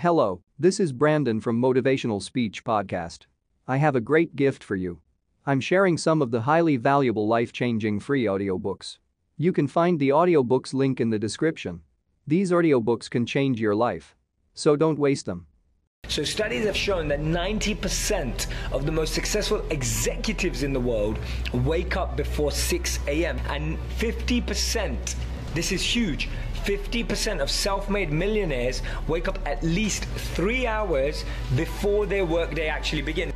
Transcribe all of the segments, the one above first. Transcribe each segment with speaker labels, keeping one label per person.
Speaker 1: Hello, this is Brandon from Motivational Speech Podcast. I have a great gift for you. I'm sharing some of the highly valuable life-changing free audiobooks. You can find the audiobooks link in the description. These audiobooks can change your life. So don't waste them.
Speaker 2: So studies have shown that 90% of the most successful executives in the world wake up before 6 a.m. and 50%, this is huge, 50% of self-made millionaires wake up at least three hours before their workday actually begins.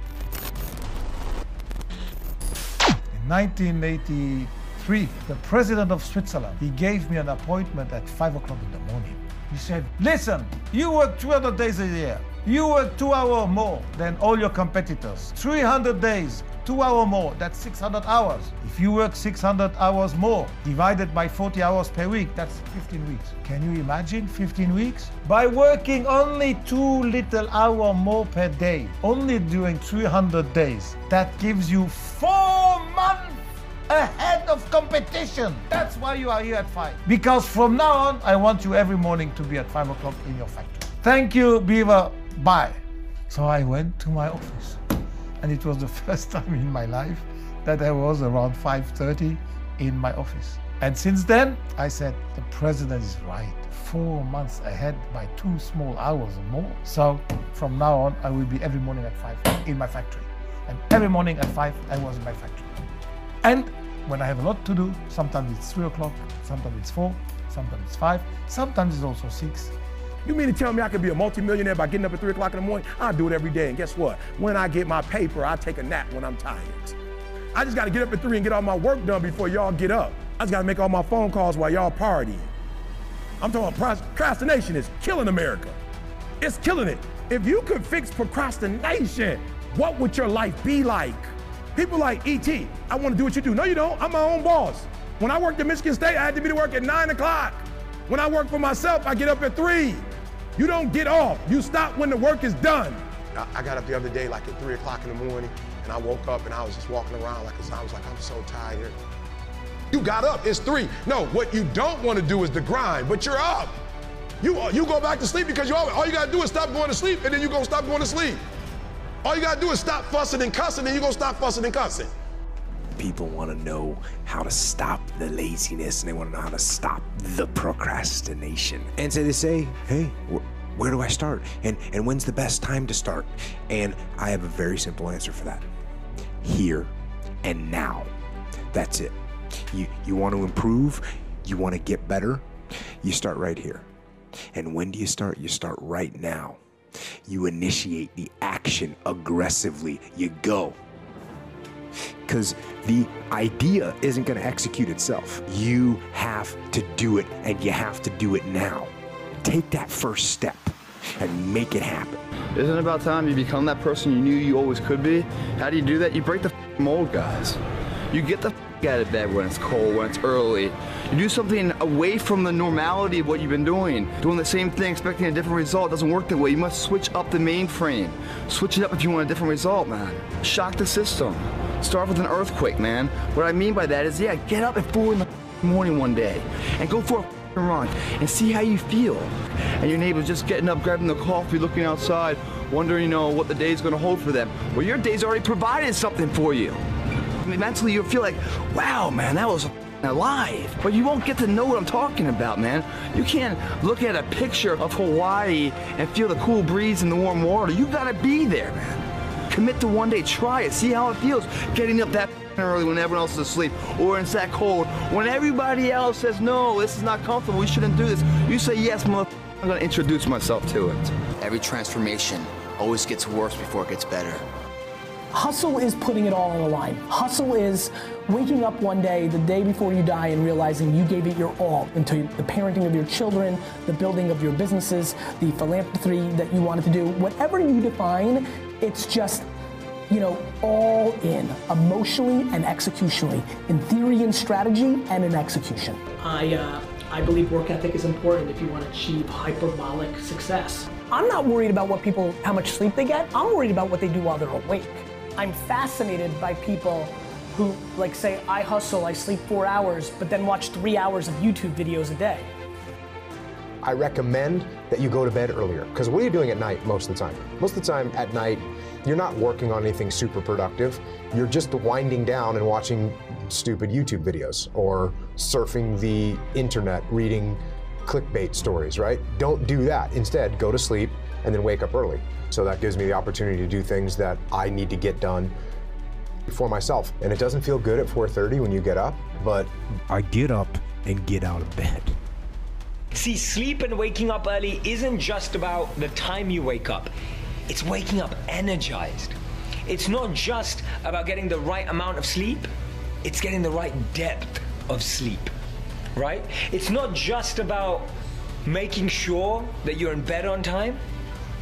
Speaker 3: In 1983, the president of Switzerland, he gave me an appointment at 5 o'clock in the morning. He said, listen, you work 200 days a year. You work two hours more than all your competitors. 300 days, two hours more, that's 600 hours. If you work 600 hours more, divided by 40 hours per week, that's 15 weeks. Can you imagine 15 weeks? By working only two little hours more per day, only during 300 days, that gives you four months ahead of competition. That's why you are here at 5. Because from now on, I want you every morning to be at 5 o'clock in your factory. Thank you, Biver. Bye. So I went to my office. And it was the first time in my life that I was around 5.30 in my office. And since then, I said, the president is right. Four months ahead by two small hours or more. So from now on, I will be every morning at 5 in my factory. And every morning at 5, I was in my factory. And when I have a lot to do, sometimes it's 3 o'clock, sometimes it's 4, sometimes it's 5, sometimes it's also 6.
Speaker 4: You mean to tell me I could be a multimillionaire by getting up at 3 o'clock in the morning? I do it every day. And guess what? When I get my paper, I take a nap when I'm tired. I just got to get up at 3 and get all my work done before y'all get up. I just got to make all my phone calls while y'all partying. I'm talking procrastination is killing America. It's killing it. If you could fix procrastination, what would your life be like? People like E.T., I want to do what you do. No, you don't. I'm my own boss. When I worked at Michigan State, I had to be to work at 9 o'clock. When I work for myself, I get up at 3. You don't get off. You stop when the work is done.
Speaker 5: I got up the other day like at 3 o'clock in the morning, and I woke up and I was just walking around like I was like, I'm so tired. You got up, it's 3. No, what you don't want to do is the grind, but you're up. You, you go back to sleep because you all, all you got to do is stop going to sleep, and then you're going to stop going to sleep. All you gotta do is stop fussing and cussing, and you're gonna stop fussing and cussing.
Speaker 6: People wanna know how to stop the laziness and they wanna know how to stop the procrastination. And so they say, hey, wh- where do I start? And, and when's the best time to start? And I have a very simple answer for that here and now. That's it. You, you want to improve, you want to get better, you start right here. And when do you start? You start right now. You initiate the action aggressively. You go. Because the idea isn't going to execute itself. You have to do it, and you have to do it now. Take that first step and make it happen.
Speaker 7: Isn't it about time you become that person you knew you always could be? How do you do that? You break the mold, guys. You get the out of bed when it's cold, when it's early. You do something away from the normality of what you've been doing. Doing the same thing, expecting a different result doesn't work that way. You must switch up the mainframe. Switch it up if you want a different result, man. Shock the system. Start with an earthquake, man. What I mean by that is, yeah, get up at 4 in the morning one day and go for a run and see how you feel. And your neighbor's just getting up, grabbing the coffee, looking outside, wondering, you know, what the day's gonna hold for them. Well, your day's already provided something for you mentally you'll feel like, wow, man, that was alive. But you won't get to know what I'm talking about, man. You can't look at a picture of Hawaii and feel the cool breeze and the warm water. You gotta be there, man. Commit to one day, try it, see how it feels. Getting up that early when everyone else is asleep, or it's that cold. When everybody else says, no, this is not comfortable, we shouldn't do this. You say, yes, mother, I'm gonna introduce myself to it.
Speaker 8: Every transformation always gets worse before it gets better.
Speaker 9: Hustle is putting it all on the line. Hustle is waking up one day, the day before you die, and realizing you gave it your all into the parenting of your children, the building of your businesses, the philanthropy that you wanted to do. Whatever you define, it's just you know, all in, emotionally and executionally, in theory and strategy and in execution.
Speaker 10: I, uh, I believe work ethic is important if you want to achieve hyperbolic success.
Speaker 9: I'm not worried about what people, how much sleep they get. I'm worried about what they do while they're awake. I'm fascinated by people who like say, I hustle, I sleep four hours, but then watch three hours of YouTube videos a day.
Speaker 6: I recommend that you go to bed earlier. Because what are you doing at night most of the time? Most of the time at night, you're not working on anything super productive. You're just winding down and watching stupid YouTube videos or surfing the internet, reading clickbait stories, right? Don't do that. Instead, go to sleep and then wake up early. So that gives me the opportunity to do things that I need to get done for myself. And it doesn't feel good at 4:30 when you get up, but I get up and get out of bed.
Speaker 2: See, sleep and waking up early isn't just about the time you wake up. It's waking up energized. It's not just about getting the right amount of sleep, it's getting the right depth of sleep, right? It's not just about making sure that you're in bed on time,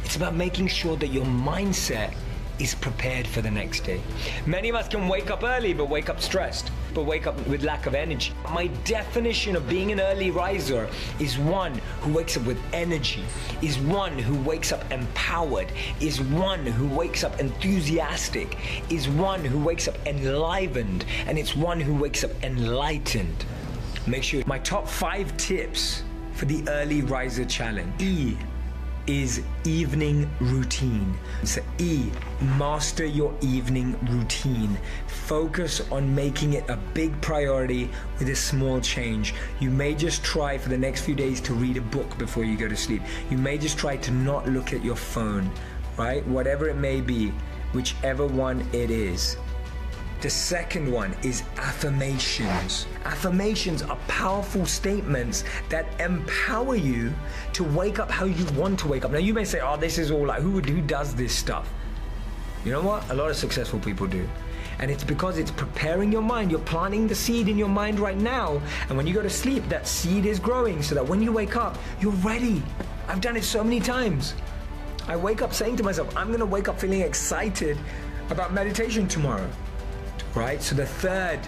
Speaker 2: it's about making sure that your mindset is prepared for the next day. Many of us can wake up early but wake up stressed, but wake up with lack of energy. My definition of being an early riser is one who wakes up with energy, is one who wakes up empowered, is one who wakes up enthusiastic, is one who wakes up enlivened, and it's one who wakes up enlightened. Make sure my top five tips for the early riser challenge. E is evening routine. So E, master your evening routine. Focus on making it a big priority with a small change. You may just try for the next few days to read a book before you go to sleep. You may just try to not look at your phone, right? Whatever it may be, whichever one it is. The second one is affirmations. Affirmations are powerful statements that empower you to wake up how you want to wake up. Now you may say, "Oh, this is all like who who does this stuff?" You know what? A lot of successful people do. And it's because it's preparing your mind. You're planting the seed in your mind right now. And when you go to sleep, that seed is growing so that when you wake up, you're ready. I've done it so many times. I wake up saying to myself, I'm going to wake up feeling excited about meditation tomorrow right? So the third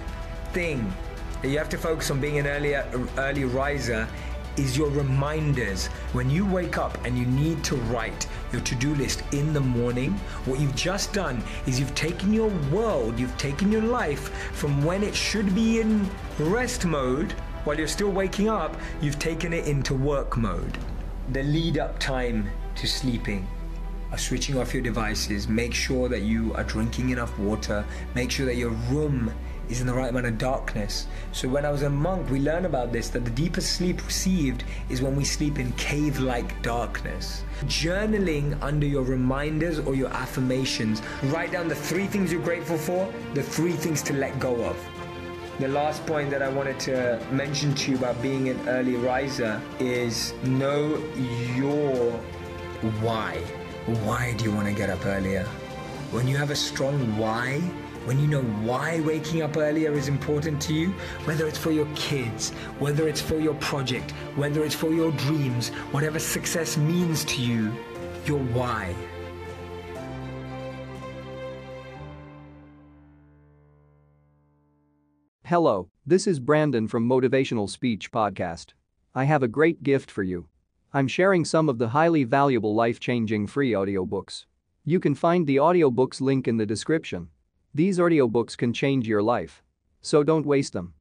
Speaker 2: thing that you have to focus on being an earlier early riser is your reminders. When you wake up and you need to write your to-do list in the morning, what you've just done is you've taken your world, you've taken your life from when it should be in rest mode while you're still waking up, you've taken it into work mode. The lead up time to sleeping switching off your devices. Make sure that you are drinking enough water. Make sure that your room is in the right amount of darkness. So when I was a monk, we learned about this that the deepest sleep received is when we sleep in cave-like darkness. Journaling under your reminders or your affirmations. Write down the three things you're grateful for, the three things to let go of. The last point that I wanted to mention to you about being an early riser is know your why. Why do you want to get up earlier? When you have a strong why, when you know why waking up earlier is important to you, whether it's for your kids, whether it's for your project, whether it's for your dreams, whatever success means to you, your why.
Speaker 1: Hello, this is Brandon from Motivational Speech Podcast. I have a great gift for you. I'm sharing some of the highly valuable life-changing free audiobooks. You can find the audiobooks link in the description. These audiobooks can change your life. So don't waste them.